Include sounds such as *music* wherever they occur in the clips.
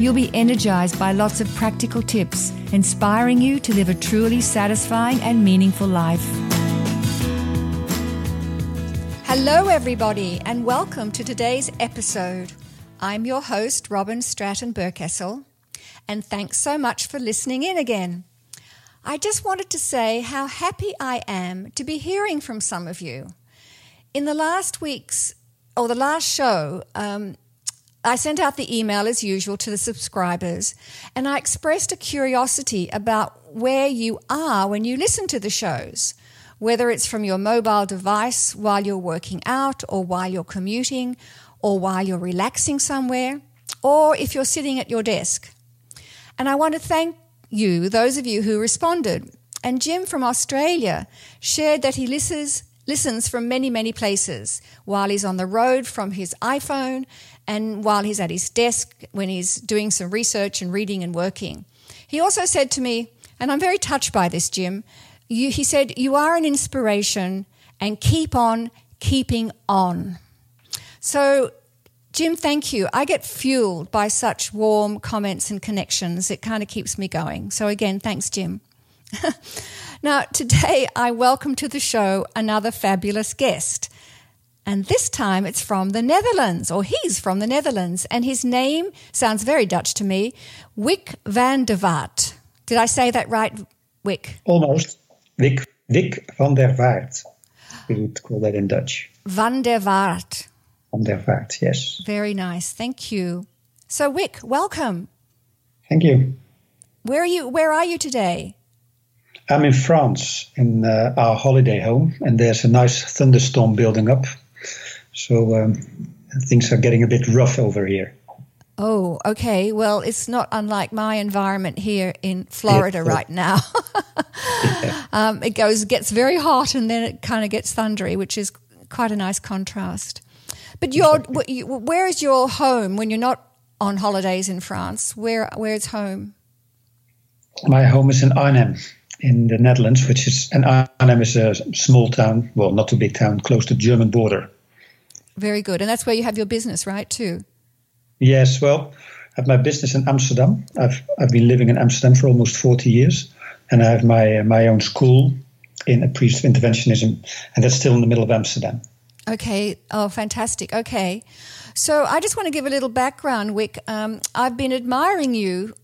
You'll be energized by lots of practical tips, inspiring you to live a truly satisfying and meaningful life. Hello, everybody, and welcome to today's episode. I'm your host, Robyn Stratton Berkessel, and thanks so much for listening in again. I just wanted to say how happy I am to be hearing from some of you. In the last week's or the last show, um, I sent out the email as usual to the subscribers and I expressed a curiosity about where you are when you listen to the shows, whether it's from your mobile device while you're working out or while you're commuting or while you're relaxing somewhere or if you're sitting at your desk. And I want to thank you, those of you who responded. And Jim from Australia shared that he listens listens from many, many places while he's on the road from his iPhone and while he's at his desk when he's doing some research and reading and working. He also said to me, and I'm very touched by this, Jim, you, he said, You are an inspiration and keep on keeping on. So, Jim, thank you. I get fueled by such warm comments and connections. It kind of keeps me going. So, again, thanks, Jim. *laughs* now, today I welcome to the show another fabulous guest. And this time it's from the Netherlands, or he's from the Netherlands. And his name sounds very Dutch to me Wick van der Vaart. Did I say that right, Wick? Almost. Wick, Wick van der Vaart. We would call that in Dutch. Van der Vaart. Van der Vaart, yes. Very nice. Thank you. So, Wick, welcome. Thank you. Where are you? Where are you today? I'm in France in uh, our holiday home, and there's a nice thunderstorm building up so um, things are getting a bit rough over here. Oh, okay. Well, it's not unlike my environment here in Florida yeah. right now. *laughs* yeah. um, it goes gets very hot and then it kind of gets thundery, which is quite a nice contrast. But your where is your home when you're not on holidays in France? Where where's home? My home is in Arnhem in the Netherlands, which is and Arnhem is a small town, well, not too big town, close to the German border. Very good. And that's where you have your business, right, too? Yes. Well, I have my business in Amsterdam. I've, I've been living in Amsterdam for almost 40 years. And I have my, uh, my own school in a appreciative interventionism. And that's still in the middle of Amsterdam. Okay. Oh, fantastic. Okay. So I just want to give a little background, Wick. Um, I've been admiring you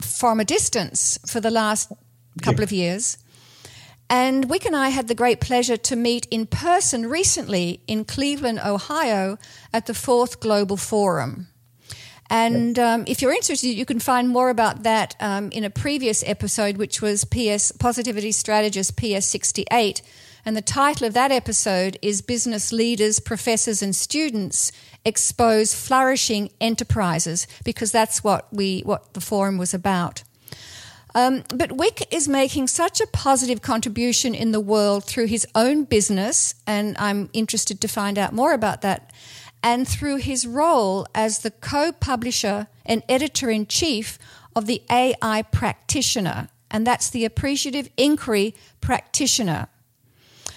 from a distance for the last couple of years. And Wick and I had the great pleasure to meet in person recently in Cleveland, Ohio, at the Fourth Global Forum. And um, if you're interested, you can find more about that um, in a previous episode, which was PS Positivity Strategist PS 68. And the title of that episode is Business Leaders, Professors, and Students Expose Flourishing Enterprises, because that's what we what the forum was about. Um, but Wick is making such a positive contribution in the world through his own business, and I'm interested to find out more about that, and through his role as the co publisher and editor in chief of the AI Practitioner, and that's the Appreciative Inquiry Practitioner.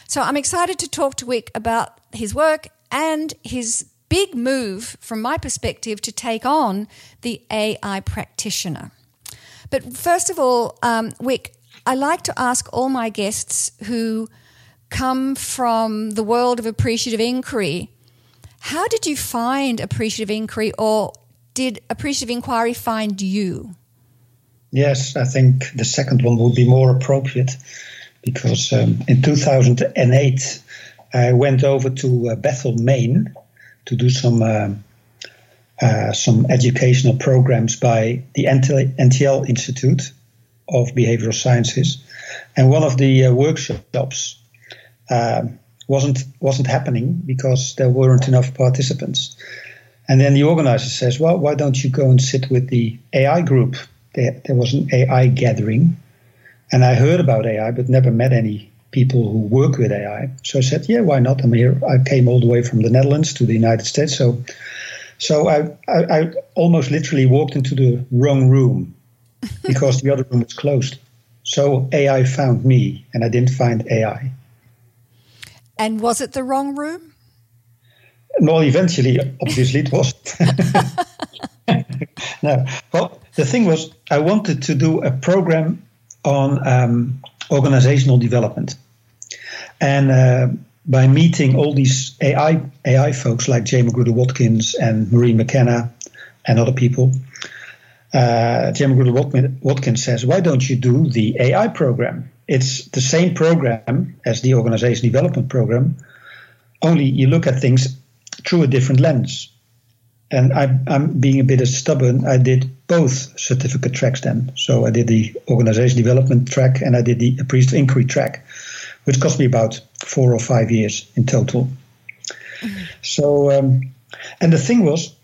So I'm excited to talk to Wick about his work and his big move, from my perspective, to take on the AI Practitioner. But first of all, um, Wick, I like to ask all my guests who come from the world of appreciative inquiry how did you find appreciative inquiry, or did appreciative inquiry find you? Yes, I think the second one would be more appropriate because um, in 2008 I went over to uh, Bethel, Maine to do some uh, uh, some educational programs by the NTL Institute of Behavioral Sciences, and one of the uh, workshops uh, wasn't wasn't happening because there weren't enough participants. And then the organizer says, "Well, why don't you go and sit with the AI group?" There, there was an AI gathering, and I heard about AI but never met any people who work with AI. So I said, yeah, why not? I'm here. I came all the way from the Netherlands to the United States. So, so I, I, I almost literally walked into the wrong room because the other room was closed. So AI found me, and I didn't find AI. And was it the wrong room? Well, eventually, obviously, it was. *laughs* no. Well, the thing was, I wanted to do a program on um, organizational development. And uh, by meeting all these AI AI folks like Jane Magruder Watkins and Marie McKenna and other people, uh, Jane Magruder Watkins says, "Why don't you do the AI program? It's the same program as the organization development program, only you look at things through a different lens." And I, I'm being a bit stubborn. I did both certificate tracks then. So I did the organization development track and I did the appreciative inquiry track, which cost me about four or five years in total. Mm-hmm. So, um, and the thing was,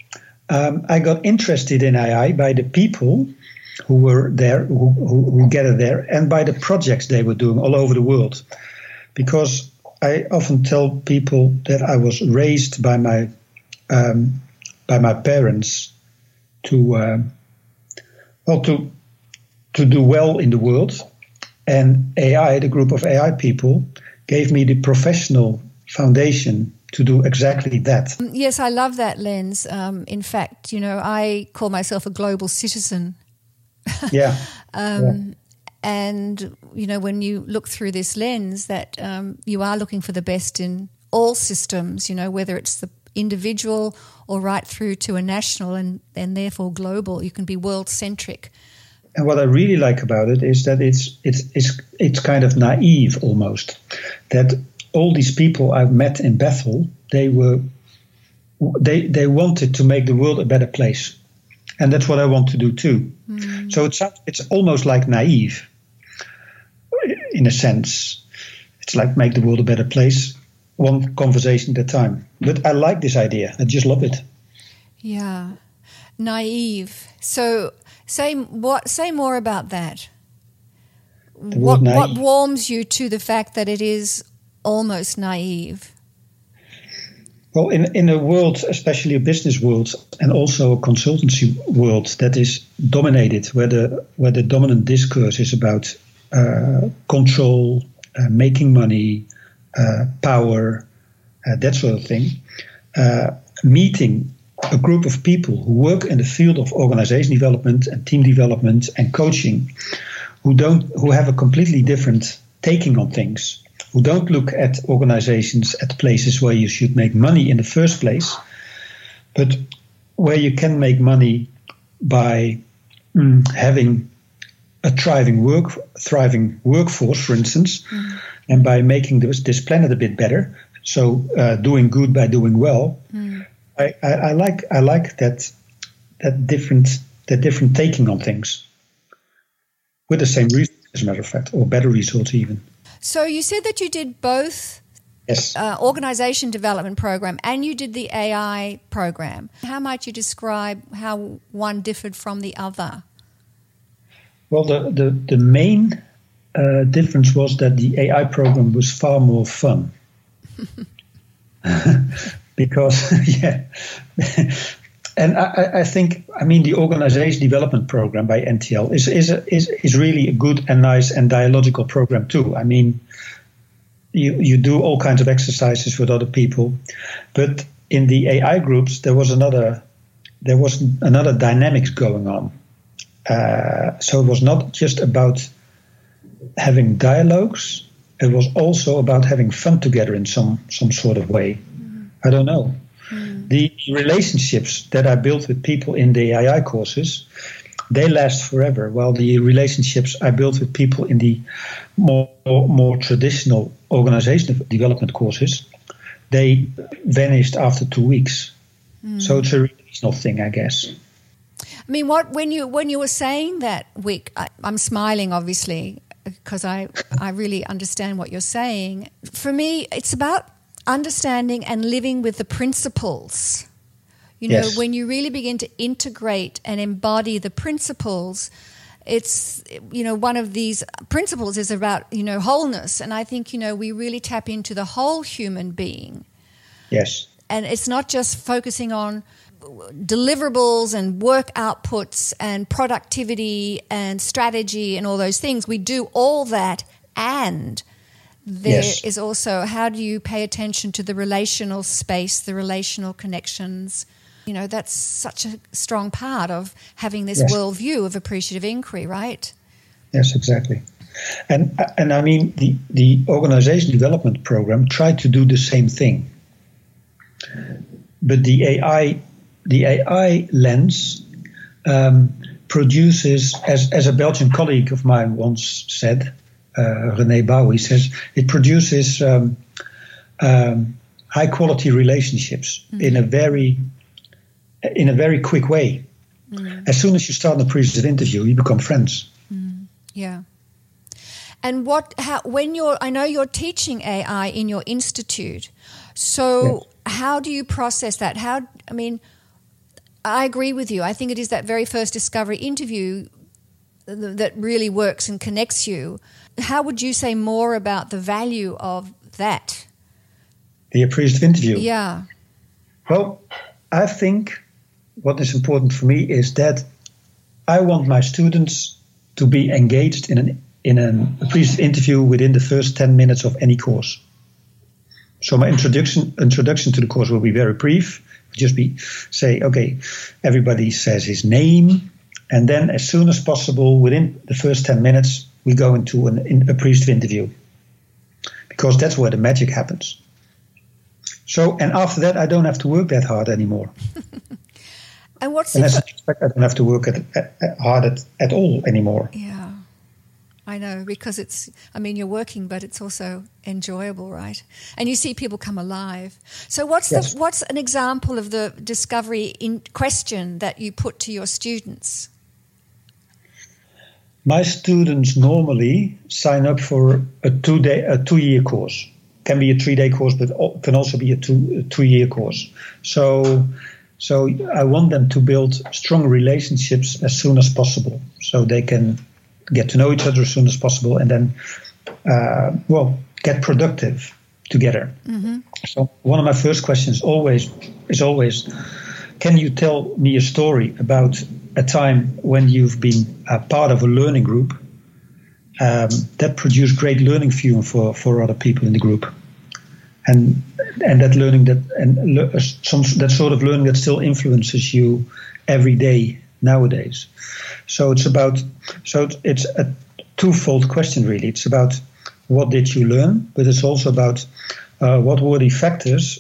um, I got interested in AI by the people who were there, who, who, who gathered there, and by the projects they were doing all over the world. Because I often tell people that I was raised by my um, by my parents to uh, well to to do well in the world. And AI, the group of AI people, gave me the professional foundation to do exactly that. Um, yes, I love that lens. Um, in fact, you know, I call myself a global citizen. *laughs* Yeah. um, yeah. And you know, when you look through this lens, that um, you are looking for the best in all systems. You know, whether it's the individual or right through to a national and, and therefore global. You can be world centric. And what I really like about it is that it's it's it's it's kind of naive almost. That all these people I've met in Bethel, they were they they wanted to make the world a better place. And that's what I want to do too. Mm. So it's it's almost like naive in a sense. It's like make the world a better place one conversation at a time. But I like this idea. I just love it. Yeah, naive. So say what? Say more about that. What what warms you to the fact that it is almost naive? Well, in in a world, especially a business world, and also a consultancy world that is dominated, where the where the dominant discourse is about uh, control, uh, making money, uh, power, uh, that sort of thing, uh, meeting a group of people who work in the field of organization development and team development and coaching, who don't who have a completely different taking on things, who don't look at organizations at places where you should make money in the first place, but where you can make money by mm, having a thriving work thriving workforce, for instance. Mm and by making this, this planet a bit better. So uh, doing good by doing well. Mm. I, I, I, like I like that that different that different taking on things with the same results, as a matter of fact, or better results even. So you said that you did both yes. Uh, organization development program and you did the AI program. How might you describe how one differed from the other? Well, the, the, the main uh, difference was that the AI program was far more fun. *laughs* because, *laughs* yeah. and I, I, think, I mean, the organization development program by NTL is, is, a, is, is really a good and nice and dialogical program, too. I mean, you, you do all kinds of exercises with other people. But in the AI groups, there was another there was another dynamics going on. Uh, so it was not just about having dialogues. It was also about having fun together in some some sort of way. I don't know. Mm. The relationships that I built with people in the AI courses, they last forever. While the relationships I built with people in the more more traditional organizational development courses, they vanished after two weeks. Mm. So it's a relational thing, I guess. I mean, what when you when you were saying that, Wick, I, am smiling obviously because I, I really understand what you're saying. For me, it's about understanding and living with the principles. You know, yes. when you really begin to integrate and embody the principles, it's you know one of these principles is about you know wholeness and i think you know we really tap into the whole human being yes and it's not just focusing on deliverables and work outputs and productivity and strategy and all those things we do all that and there Yes. is also how do you pay attention to the relational space the relational connections you know that's such a strong part of having this Yes. worldview of appreciative inquiry right Yes, exactly. And and I mean the the organization development program tried to do the same thing, but the AI the AI lens um, produces, as as a Belgian colleague of mine once said, uh, René Bouwen says, it produces um, um, high quality relationships in a very in a very quick way. As soon as you start an appreciative interview, you become friends. Yeah. And what how when you're I know you're teaching AI in your institute. So how do you process that? How I mean I agree with you. I think it is that very first discovery interview that really works and connects you. How would you say more about the value of that? The appreciative interview. Yeah. Well, I think what is important for me is that I want my students to be engaged in an in an appreciative interview within the first ten minutes of any course. So my introduction introduction to the course will be very brief. Just be say, okay, everybody says his name, and then as soon as possible, within the first ten minutes, we go into an in, appreciative interview, because that's where the magic happens. So, and after that, I don't have to work that hard anymore. *laughs* And what's And the as a fact, I don't have to work at, at, at hard at, at all anymore. Yeah. I know because it's I mean you're working but it's also enjoyable, right? And you see people come alive. So what's Yes. the what's an example of the discovery in question that you put to your students? My students normally sign up for a two day, a two year course. Can be a three day course, but can also be a two a two year course. So, so I want them to build strong relationships as soon as possible, so they can get to know each other as soon as possible, and then, uh, well, get productive together. So one of my first questions always is always, can you tell me a story about a time when you've been a part of a learning group um, that produced great learning and for, for other people in the group, and and that learning that and le- uh, some that sort of learning that still influences you every day nowadays. So it's about so it's- it's a twofold question really. It's about what did you learn, but it's also about uh, what were the factors,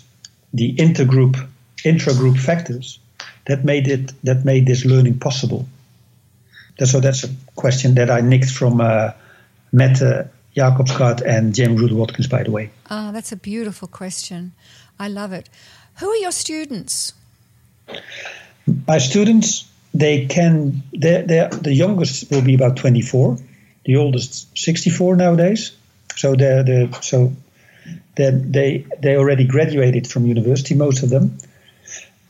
the intergroup intragroup factors that made it that made this learning possible. So that's a question that I nicked from uh, Mette Jacobsgaard and James Rudd Watkins, by the way. Ah, that's a beautiful question. I love it. Who are your students? My students, they can, they're, they're, the youngest will be about 24, the oldest 64 nowadays. So they're, they're so they they already graduated from university, most of them,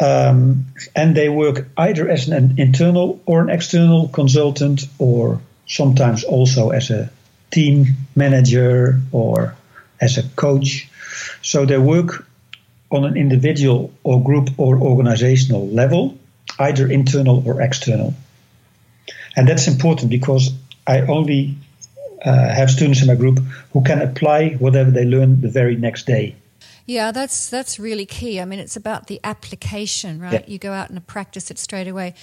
um, and they work either as an internal or an external consultant, or sometimes also as a team manager or as a coach. So they work on an individual or group or organizational level, either internal or external. And that's important because I only uh, have students in my group who can apply whatever they learn the very next day. Yeah, that's that's really key. I mean, it's about the application, right? Yeah. You go out and practice it straight away.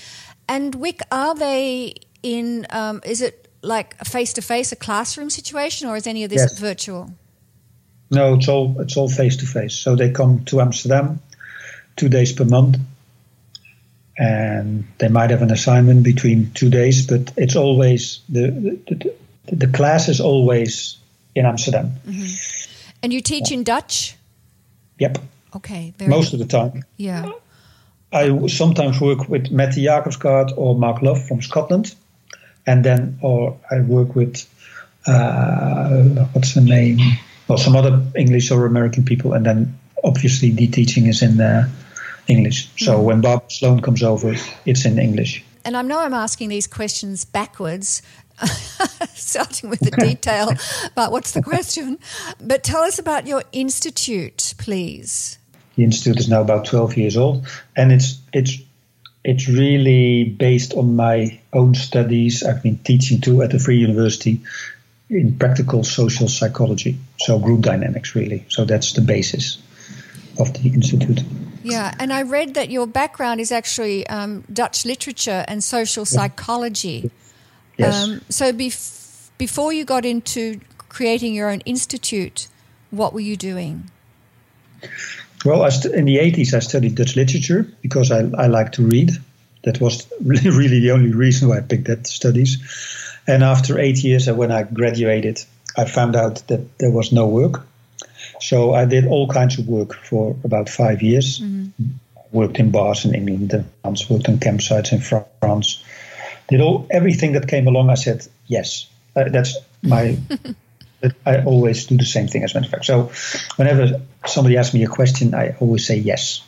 And Wick, are they in? Um, is it like a face to face, a classroom situation, or is any of this Yes. virtual? No, it's all it's all face to face. So they come to Amsterdam two days per month, and they might have an assignment between two days, but it's always the the, the, the class is always in Amsterdam. And you teach in Dutch? Yep, Okay, very most of the time. yeah. I sometimes work with Mette Jacobsgaard or Mark Love from Scotland, and then or I work with uh, what's the name? Well, some other English or American people, and then obviously the teaching is in uh, English. So when Bob Sloan comes over, it's in English. and I know I'm asking these questions backwards, *laughs* starting with the detail but what's the question. But tell us about your institute, please. The institute is now about 12 years old, and it's it's it's really based on my own studies. I've been teaching too at the Free University in practical social psychology, so group dynamics, really. So that's the basis of the institute. Yeah, and I read that your background is actually um, Dutch literature and social psychology. Yes. Um, so bef- before you got into creating your own institute, what were you doing? Well, st- in the 80s, I studied Dutch literature because I, I like to read. That was *laughs* really, the only reason why I picked that studies. And after eight years, uh, when I graduated, I found out that there was no work. So I did all kinds of work for about five years. Mm-hmm. Worked in bars in England and France, worked on campsites in France. Did all everything that came along. I said yes. Uh, that's my. *laughs* I always do the same thing as a matter of fact. So whenever somebody asks me a question, I always say yes.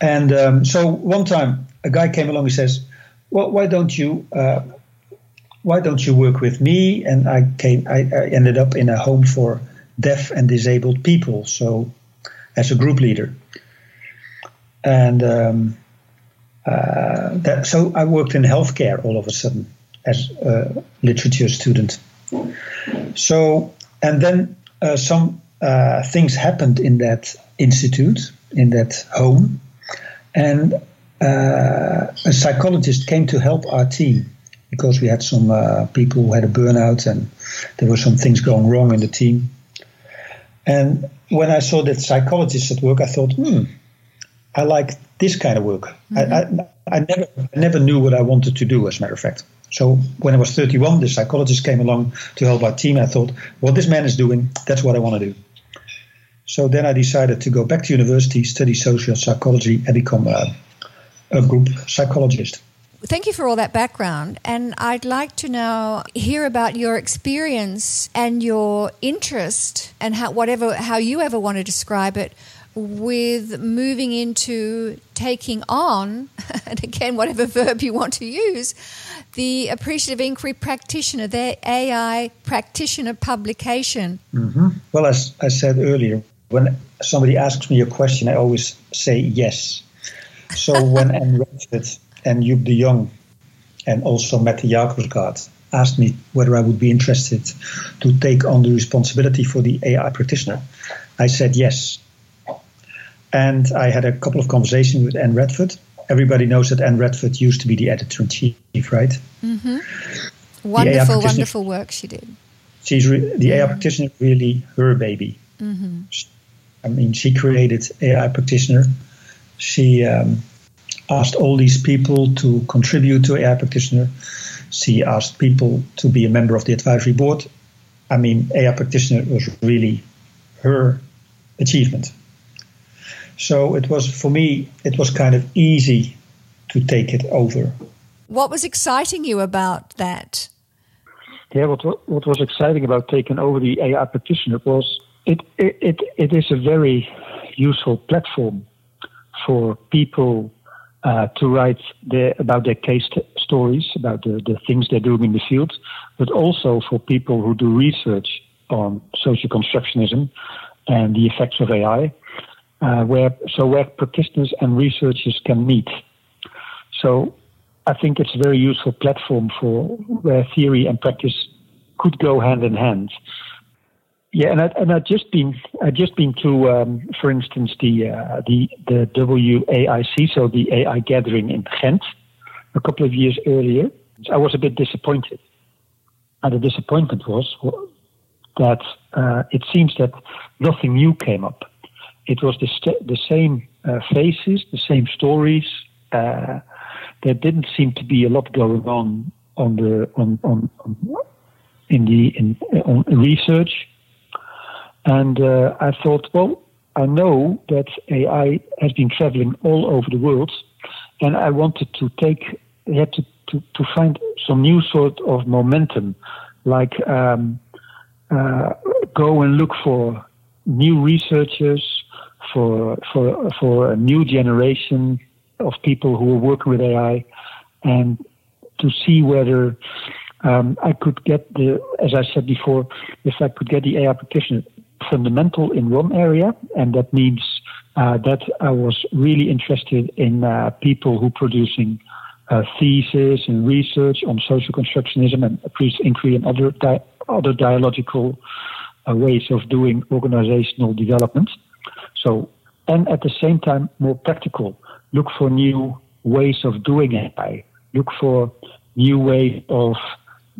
And um, so one time a guy came along. He says, "Well, why don't you?" Uh, why don't you work with me? And I came, I, I, ended up in a home for deaf and disabled people. So, as a group leader, and um, uh, that, so I worked in healthcare all of a sudden as a literature student. So, and then uh, some uh, things happened in that institute, in that home, and uh, a psychologist came to help our team because we had some uh, people who had a burnout and there were some things going wrong in the team. And when I saw that psychologist at work, I thought, hmm, I like this kind of work. Mm-hmm. I, I, I, never, I never knew what I wanted to do, as a matter of fact. So when I was 31, the psychologist came along to help our team. I thought, what this man is doing, that's what I want to do. So then I decided to go back to university, study social psychology, and become a, a group psychologist. Thank you for all that background. And I'd like to now hear about your experience and your interest and how whatever how you ever want to describe it with moving into taking on, *laughs* and again, whatever verb you want to use, the appreciative inquiry practitioner, the AI practitioner publication. Mm-hmm. Well, as I said earlier, when somebody asks me a question, I always say yes. So *laughs* when Anne Radford and Joep de Jong and also Mette Jacobsgaard asked me whether I would be interested to take on the responsibility for the AI practitioner. I said yes. And I had a couple of conversations with Anne Radford. Everybody knows that Anne Radford used to be the editor in chief, right? Mm-hmm. Wonderful, wonderful work she did. She's re- the AI practitioner, really her baby. Mm-hmm. I mean, she created AI practitioner. She um, asked all these people to contribute to AI Practitioner. She asked people to be a member of the advisory board. I mean, AI Practitioner was really her achievement. So it was, for me, it was kind of easy to take it over. What was exciting you about that? Yeah, what, what was exciting about taking over the AI Practitioner was it, it, it, it is a very useful platform for people uh, to write the, about their case t- stories, about the, the things they're doing in the field, but also for people who do research on social constructionism and the effects of AI, uh, where so where practitioners and researchers can meet. So I think it's a very useful platform for where theory and practice could go hand in hand. Yeah, and I and I just been I just been to, um, for instance, the uh, the the WAIC, so the AI gathering in Ghent, a couple of years earlier. I was a bit disappointed, and the disappointment was that uh, it seems that nothing new came up. It was the st- the same uh, faces, the same stories. Uh, there didn't seem to be a lot going on on the on on, on in the in on research and uh, I thought, well, I know that AI has been traveling all over the world, and I wanted to take, had to, to, to find some new sort of momentum, like um, uh, go and look for new researchers, for for for a new generation of people who are working with AI, and to see whether um, I could get the, as I said before, if I could get the AI application fundamental in one area, and that means uh, that I was really interested in uh, people who producing uh, thesis and research on social constructionism and inquiry and other di- other dialogical uh, ways of doing organizational development. So, and at the same time, more practical. Look for new ways of doing AI. Look for new ways of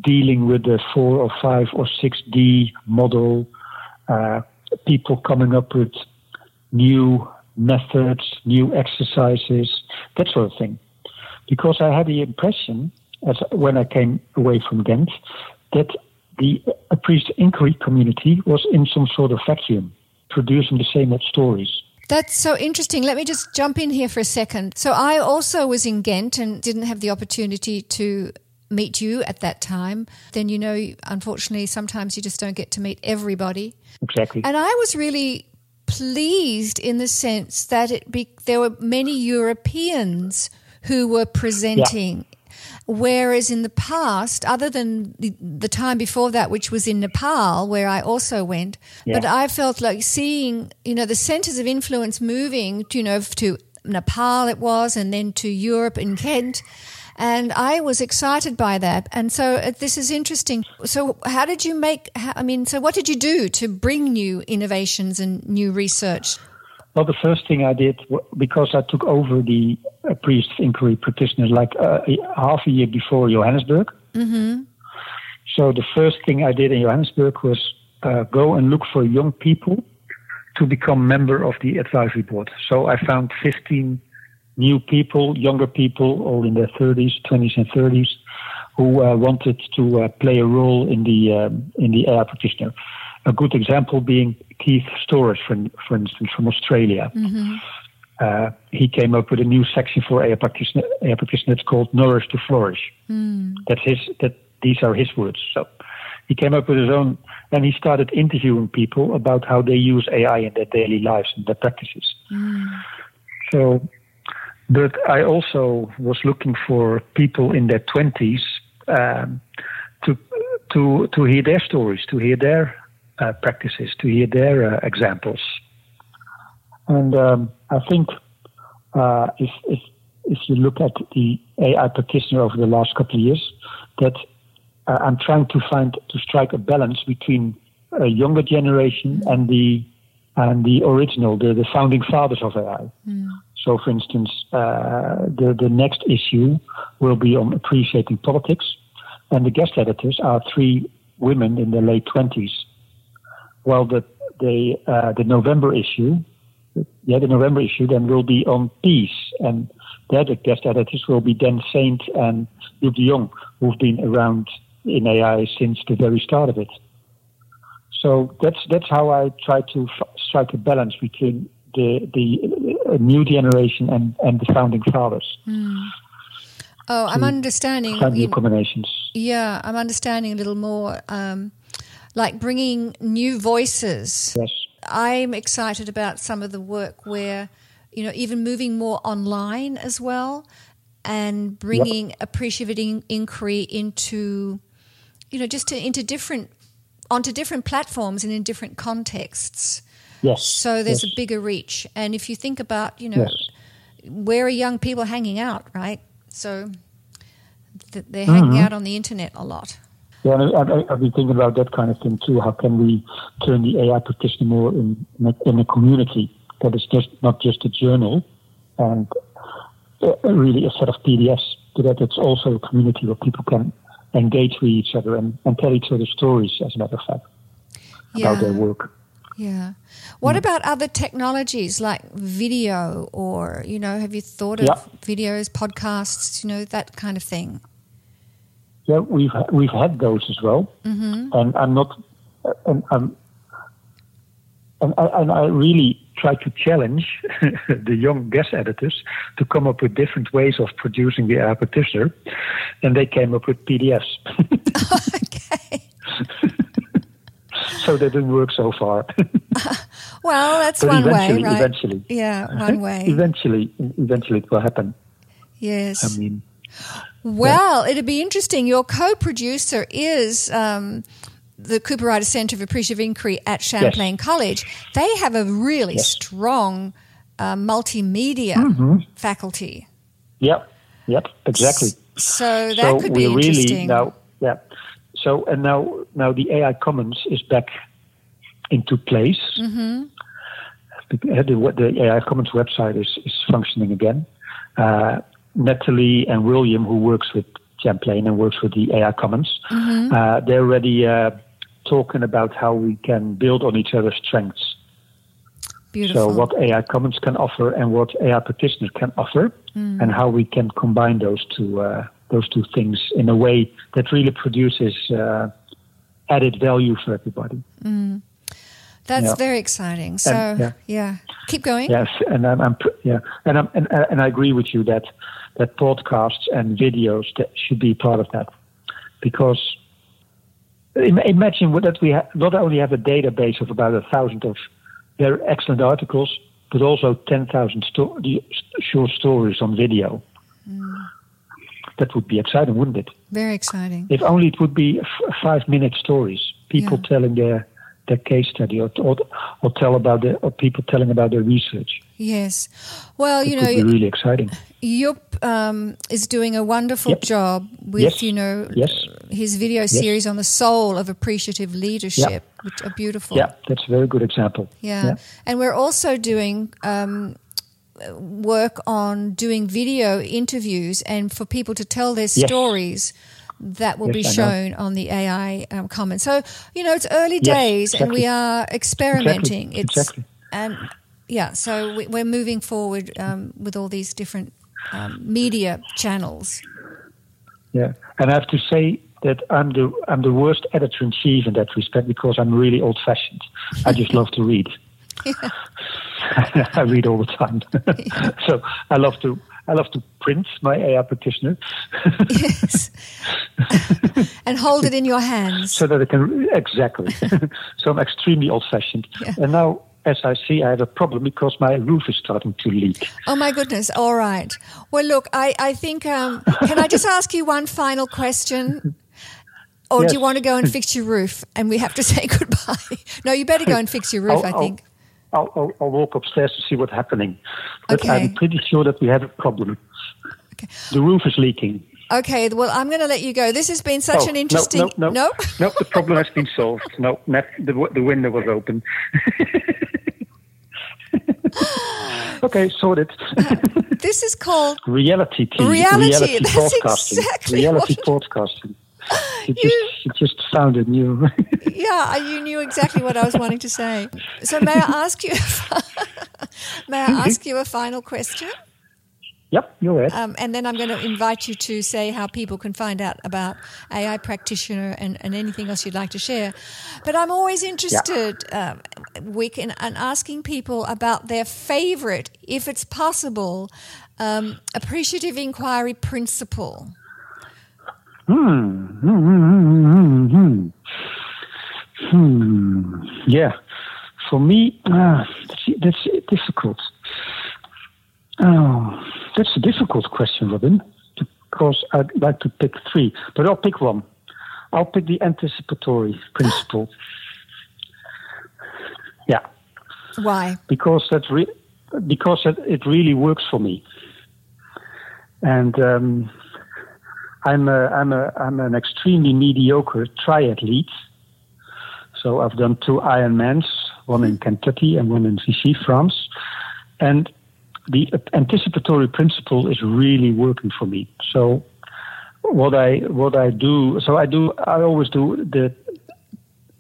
dealing with the four or five or six D model. Uh, people coming up with new methods, new exercises, that sort of thing. Because I had the impression, as when I came away from Ghent, that the appreciative inquiry community was in some sort of vacuum, producing the same old stories. That's so interesting. Let me just jump in here for a second. So I also was in Ghent and didn't have the opportunity to meet you at that time. Then you know, unfortunately, sometimes you just don't get to meet everybody. Exactly. And I was really pleased in the sense that it be, there were many Europeans who were presenting. Yeah. Whereas in the past, other than the, the, time before that, which was in Nepal, where I also went, yeah. but I felt like seeing, you know, the centers of influence moving, you know, to Nepal it was, and then to Europe in Ghent. And I was excited by that. And so uh, this is interesting. So, how did you make, I mean, so what did you do to bring new innovations and new research? Well, the first thing I did, because I took over the uh, appreciative inquiry practitioners like uh, half a year before Johannesburg. Mm-hmm. So the first thing I did in Johannesburg was uh, go and look for young people to become member of the advisory board. So I found 15 new people, younger people, all in their 30s, 20s, and 30s, who uh, wanted to uh, play a role in the um, in the AI practitioner. A good example being Keith Storace, for, for instance, from Australia. Mm-hmm. Uh, he came up with a new section for AI practitioner. AI practitioner called "Nourish to Flourish." Mm. That's his. That these are his words. So he came up with his own, and he started interviewing people about how they use AI in their daily lives and their practices. Mm. So but I also was looking for people in their 20s um, to, to, to hear their stories, to hear their uh, practices, to hear their uh, examples. And um, I think uh, if, if, if you look at the AI practitioner over the last couple of years, that uh, I'm trying to find to strike a balance between a younger generation and the and the original, the, the founding fathers of AI. Mm. So, for instance, uh, the, the next issue will be on appreciating politics, and the guest editors are three women in their late 20s. While the, the, uh, the November issue, yeah, the November issue then will be on peace, and there the guest editors will be Dan Saint and Luc de Jong, who've been around in AI since the very start of it. So that's that's how I try to f- strike a balance between the the new generation and, and the founding fathers. Mm. Oh, I'm understanding. new combinations. Yeah, I'm understanding a little more. Um, like bringing new voices. Yes. I'm excited about some of the work where, you know, even moving more online as well, and bringing yep. appreciative inquiry into, you know, just to, into different onto different platforms and in different contexts. Yes. So there's yes. a bigger reach. And if you think about, you know, yes. where are young people hanging out, right? So th- they're mm-hmm. hanging out on the internet a lot. Yeah, I, have been thinking about that kind of thing too. How can we turn the AI practitioner more in, in a, community that is just not just a journal and really a set of PDFs, but that it's also a community where people can engage with each other and, and tell each other stories, as a matter of fact, yeah. about their work. Yeah. What mm. about other technologies like video or, you know, have you thought of yeah. videos, podcasts, you know, that kind of thing? Yeah, we've we've had those as well, mm-hmm. and I'm not, and I'm, and I, and I really try to challenge *laughs* the young guest editors to come up with different ways of producing the practitioner, and they came up with PDFs. *laughs* okay. so that didn't work so far. *laughs* well, that's one way, right? Eventually, yeah, one way. eventually, eventually, it will happen. Yes. I mean, Well, it'd be interesting. Your co-producer is um, the Cooperrider Center of Appreciative Inquiry at Champlain yes. College. They have a really yes. strong uh, multimedia mm-hmm. faculty. Yep, yep, exactly. So that so could be interesting. Really now, yeah. So and now, now the AI Commons is back into place. Mm-hmm. The, the, AI Commons website is, is functioning again. Uh, Natalie and William, who works with Champlain and works with the AI Commons, mm-hmm. uh, they're already uh, talking about how we can build on each other's strengths. Beautiful. So, what AI Commons can offer and what AI practitioners can offer, mm. and how we can combine those two uh, those two things in a way that really produces uh, added value for everybody. Mm. That's yeah. very exciting. So and, yeah. yeah. keep going. Yes, and I'm, I'm yeah, and I'm, and, and I agree with you that that podcasts and videos that should be part of that because imagine that we ha- not only have a database of about a thousand of very excellent articles, but also ten thousand sto- short stories on video. Mm. That would be exciting, wouldn't it? Very exciting. If only it would be f- five minute stories, people yeah. telling their their case study or, or, or tell about the or people telling about their research. Yes, well, it you know, really exciting. Joep um, is doing a wonderful yep. job with yes. you know yes. his video yes. series on the soul of appreciative leadership, yep. which are beautiful. Yeah, that's a very good example. Yeah, yeah. and we're also doing. Um, work on doing video interviews and for people to tell their stories that will yes, be shown on the AI um. So you know, it's early yes, days, exactly. and we are experimenting. Exactly. It's exactly. and yeah, so we, are moving forward um, with all these different um, media channels. Yeah, and I have to say that I'm the I'm the worst editor in chief in that respect because I'm really old fashioned. I just love to read. *laughs* *laughs* I read all the time, *laughs* so I love to I love to print my AI practitioner. yes. *laughs* and hold it in your hands. So that I can, exactly. *laughs* so I'm extremely old fashioned. Yeah. And now, as I see, I have a problem because my roof is starting to leak. Oh, my goodness. All right. Well, look, I, I think, um, can I just ask you one final question? Or yes. do you want to go and fix your roof and we have to say *laughs* goodbye? No, you better go and fix your roof, I think. I'll, I'll, I'll, walk upstairs to see what's happening. But okay. I'm pretty sure that we have a problem. Okay. The roof is leaking. Okay, well, I'm going to let you go. This has been such oh, an interesting. No, no, no, no. no, the problem has been solved. No, the, the window was open. *laughs* okay, sorted. this is called reality TV. Reality. reality *laughs* That's podcasting. exactly reality what... *laughs* podcasting. You, just, you just found new. *laughs* yeah, you knew exactly what I was wanting to say. So may I ask you? *laughs* may I ask you a final question? Yep, you're right. Um, and then I'm going to invite you to say how people can find out about AI practitioner and, and anything else you'd like to share. But I'm always interested, yeah. um, Wick, in, in, asking people about their favorite, if it's possible, um, appreciative inquiry principle. Hmm. Hmm. Hmm. hmm. Yeah. For me, uh, that's, that's difficult. Oh, that's a difficult question, Robin, because I'd like to pick three, but I'll pick one. I'll pick the anticipatory principle. yeah. Why? Because that re- because that it really works for me, and um, I'm a, I'm a, I'm an extremely mediocre triathlete. So I've done two Ironmans, one in Kentucky and one in Vichy, France, and the anticipatory principle is really working for me. So what I what I do, so I do, I always do the,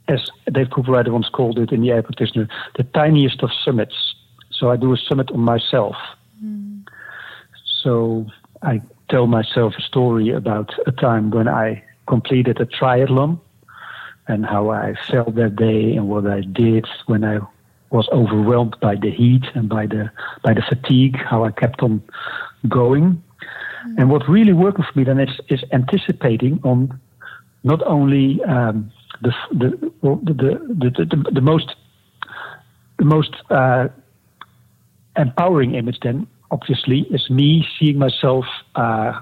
as Dave Cooperrider once called it in the AI Practitioner, the tiniest of summits. So I do a summit on myself. Mm. So I tell myself a story about a time when I completed a triathlon and how I felt that day and what I did when I was overwhelmed by the heat and by the by the fatigue, how I kept on going. And what really worked for me then is, is anticipating on not only um, the, the, the, the, the, the, most the most uh, empowering image then obviously is me seeing myself uh,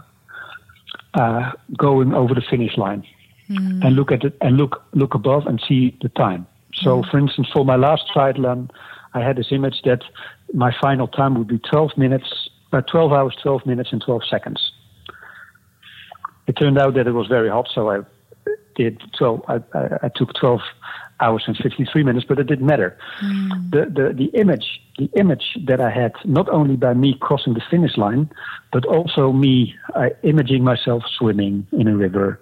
uh, going over the finish line mm. and look at it and look look above and see the time. So, mm. for instance, for my last triathlon, I had this image that my final time would be 12 minutes, uh, 12 hours, 12 minutes, and 12 seconds. It turned out that it was very hot, so I did 12. I, I, I took 12 hours and 53 minutes, but it didn't matter. Mm. The, the, the image, the image that I had, not only by me crossing the finish line, but also me uh, imaging myself swimming in a river,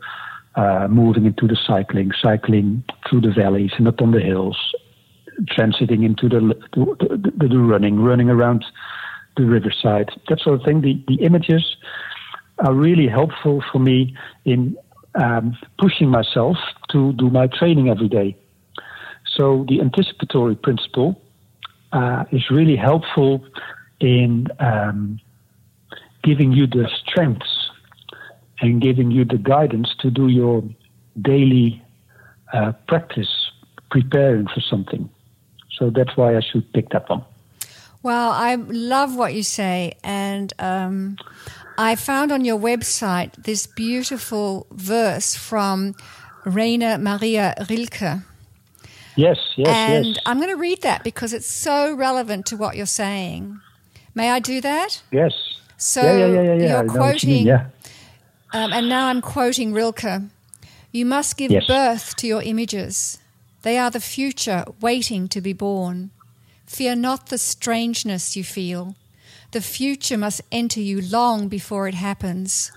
uh, moving into the cycling, cycling through the valleys and up on the hills, transiting into the, the, the, the running, running around the riverside, that sort of thing. The, the images are really helpful for me in um, pushing myself to do my training every day. So the anticipatory principle uh, is really helpful in um, giving you the strengths and giving you the guidance to do your daily uh, practice preparing for something. So that's why I should pick that one. Well, I love what you say, and um, I found on your website this beautiful verse from Rainer Maria Rilke. Yes, yes, and yes. I'm going to read that because it's so relevant to what you're saying. May I do that? Yes. So yeah, yeah, yeah, yeah, you're quoting, you yeah. Um, and now I'm quoting Rilke. You must give yes. birth to your images. They are the future waiting to be born. Fear not the strangeness you feel. The future must enter you long before it happens.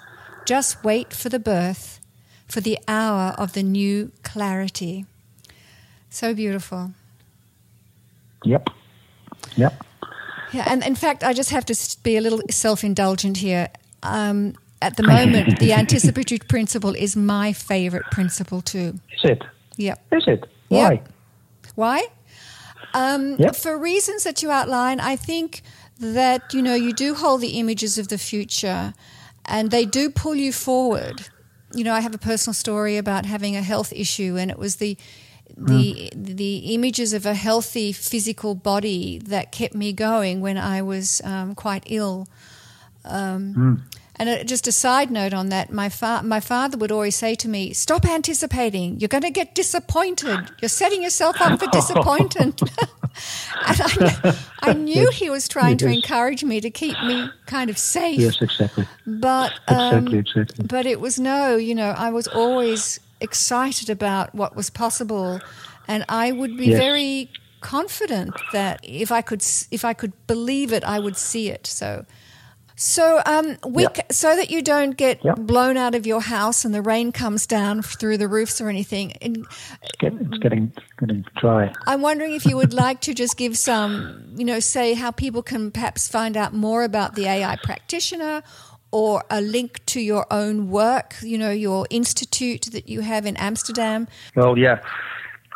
Just wait for the birth, for the hour of the new clarity. So beautiful. Yep. Yep. Yeah, and in fact, I just have to be a little self indulgent here. Um, at the *laughs* moment, the anticipatory principle is my favorite principle too. Is it? Yep. Is it? Why? Yep. Why? Um, yep. For reasons that you outline, I think that you know you do hold the images of the future, and they do pull you forward. You know, I have a personal story about having a health issue, and it was the the mm. the images of a healthy physical body that kept me going when I was um, quite ill. Um, mm. And just a side note on that, my fa- my father would always say to me, "Stop anticipating. You're going to get disappointed. You're setting yourself up for disappointment." *laughs* *laughs* and I, I knew yes, he was trying to encourage me to keep me kind of safe. Yes, exactly. But um, exactly, exactly. But it was no. You know, I was always excited about what was possible, and I would be yes. very confident that if I could if I could believe it, I would see it. So. So, um, we, yep. so that you don't get yep. blown out of your house and the rain comes down through the roofs or anything. It's, get, it's getting getting dry. I'm wondering if you would like to just give some, you know, say how people can perhaps find out more about the AI practitioner, or a link to your own work, you know, your institute that you have in Amsterdam? Well, yeah.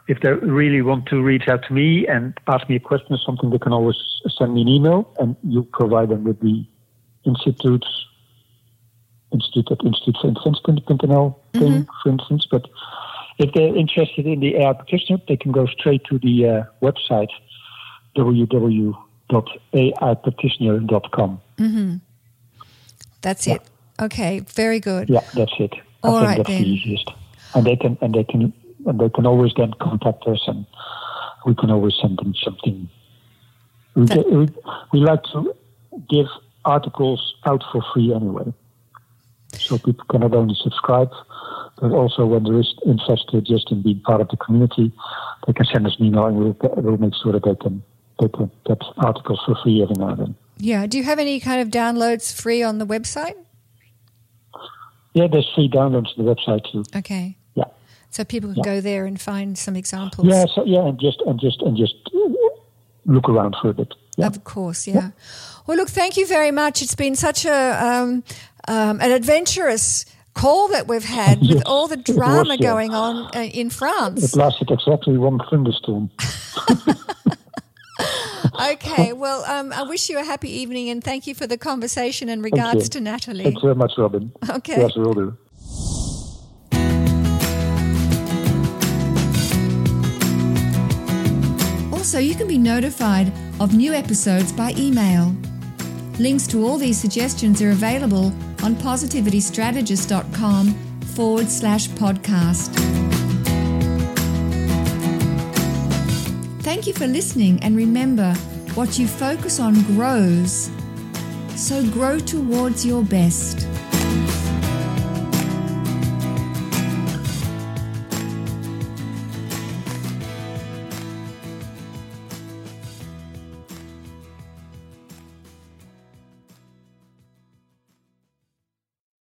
If they really want to reach out to me and ask me a question or something, they can always send me an email and you provide them with the institute's institute at instituteforintrinsic.nl thing, mm-hmm. for instance. But if they're interested in the AI practitioner, they can go straight to the uh, website www.aipractitioner.com. Mm-hmm. That's yeah. it. Okay, very good. Yeah, that's it. All I right, that's then. the easiest. And they can and they can and they can always then contact us and we can always send them something. We, get, we, we like to give articles out for free anyway. So people can not only subscribe, but also when there is interest just in being part of the community, they can send us an email and we'll, we'll make sure that they can, they can get articles for free every now and then. Yeah. Do you have any kind of downloads free on the website? Yeah, there's free downloads on the website too. Okay. Yeah. So people can yeah. go there and find some examples. Yeah. So yeah, and just and just and just look around for a bit. Yeah. Of course. Yeah. yeah. Well, look. Thank you very much. It's been such a um, um, an adventurous call that we've had *laughs* with all the it was, drama yeah. going on uh, in France. It lasted exactly one thunderstorm. *laughs* Okay, well, um, I wish you a happy evening and thank you for the conversation and regards to Natalie. Thanks very much, Robyn. Okay. Yes, we will do. Also, you can be notified of new episodes by email. Links to all these suggestions are available on positivitystrategist.com forward slash podcast. Thank you for listening, and remember what you focus on grows. So grow towards your best.